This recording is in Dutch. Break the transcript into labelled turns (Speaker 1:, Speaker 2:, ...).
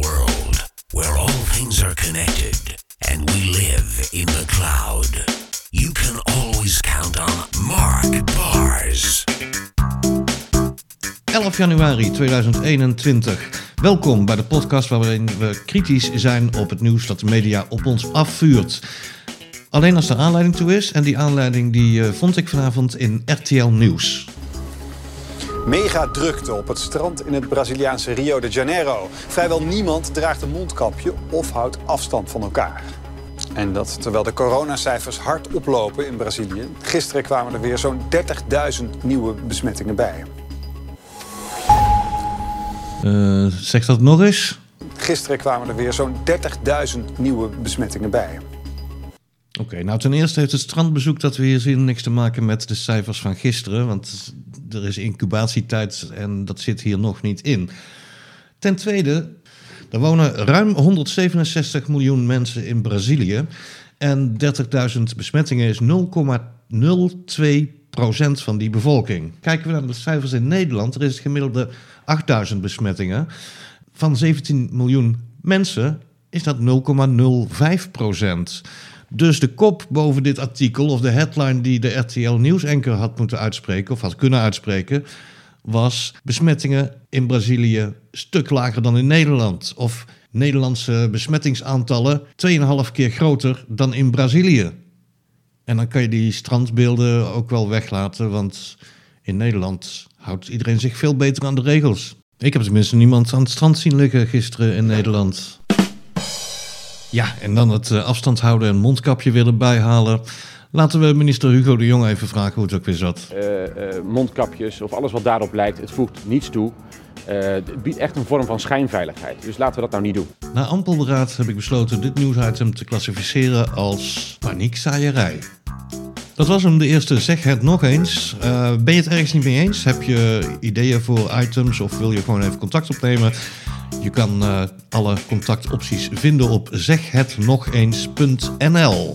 Speaker 1: world where all things are connected and we live in the cloud, you can always count on Mark Bars.
Speaker 2: 11 januari 2021. Welkom bij de podcast waarin we kritisch zijn op het nieuws dat de media op ons afvuurt. Alleen als er aanleiding toe is. En die aanleiding die eh, vond ik vanavond in RTL Nieuws.
Speaker 3: Mega drukte op het strand in het Braziliaanse Rio de Janeiro. Vrijwel niemand draagt een mondkapje of houdt afstand van elkaar. En dat terwijl de coronacijfers hard oplopen in Brazilië. Gisteren kwamen er weer zo'n 30.000 nieuwe besmettingen bij.
Speaker 2: Eh, zeg dat nog eens.
Speaker 3: Gisteren kwamen er weer zo'n 30.000 nieuwe besmettingen bij.
Speaker 2: Oké, nou ten eerste heeft het strandbezoek dat we hier zien niks te maken met de cijfers van gisteren. Want er is incubatietijd en dat zit hier nog niet in. Ten tweede, er wonen ruim 167 miljoen mensen in Brazilië. En 30.000 besmettingen is 0,02% van die bevolking. Kijken we naar de cijfers in Nederland, er is het gemiddelde 8000 besmettingen. Van 17 miljoen mensen is dat 0,05%. Dus de kop boven dit artikel, of de headline die de RTL Nieuwsanker had moeten uitspreken, of had kunnen uitspreken, was besmettingen in Brazilië stuk lager dan in Nederland. Of Nederlandse besmettingsaantallen 2,5 keer groter dan in Brazilië. En dan kan je die strandbeelden ook wel weglaten, want in Nederland houdt iedereen zich veel beter aan de regels. Ik heb tenminste niemand aan het strand zien liggen gisteren in Nederland. Ja, en dan het eh, afstand houden en mondkapje weer erbij halen. Laten we minister Hugo de Jong even vragen hoe het ook weer zat.
Speaker 4: Uh, uh, mondkapjes of alles wat daarop lijkt, het voegt niets toe. Uh, het biedt echt een vorm van schijnveiligheid. Dus laten we dat nou niet doen.
Speaker 2: Na ampel beraad heb ik besloten dit nieuwsitem te klassificeren als paniekzaaierij. Dat was hem de eerste Zeg het nog eens. Ben je het ergens niet mee eens? Heb je ideeën voor items of wil je gewoon even contact opnemen? Je kan uh, alle contactopties vinden op zeghetnogeens.nl.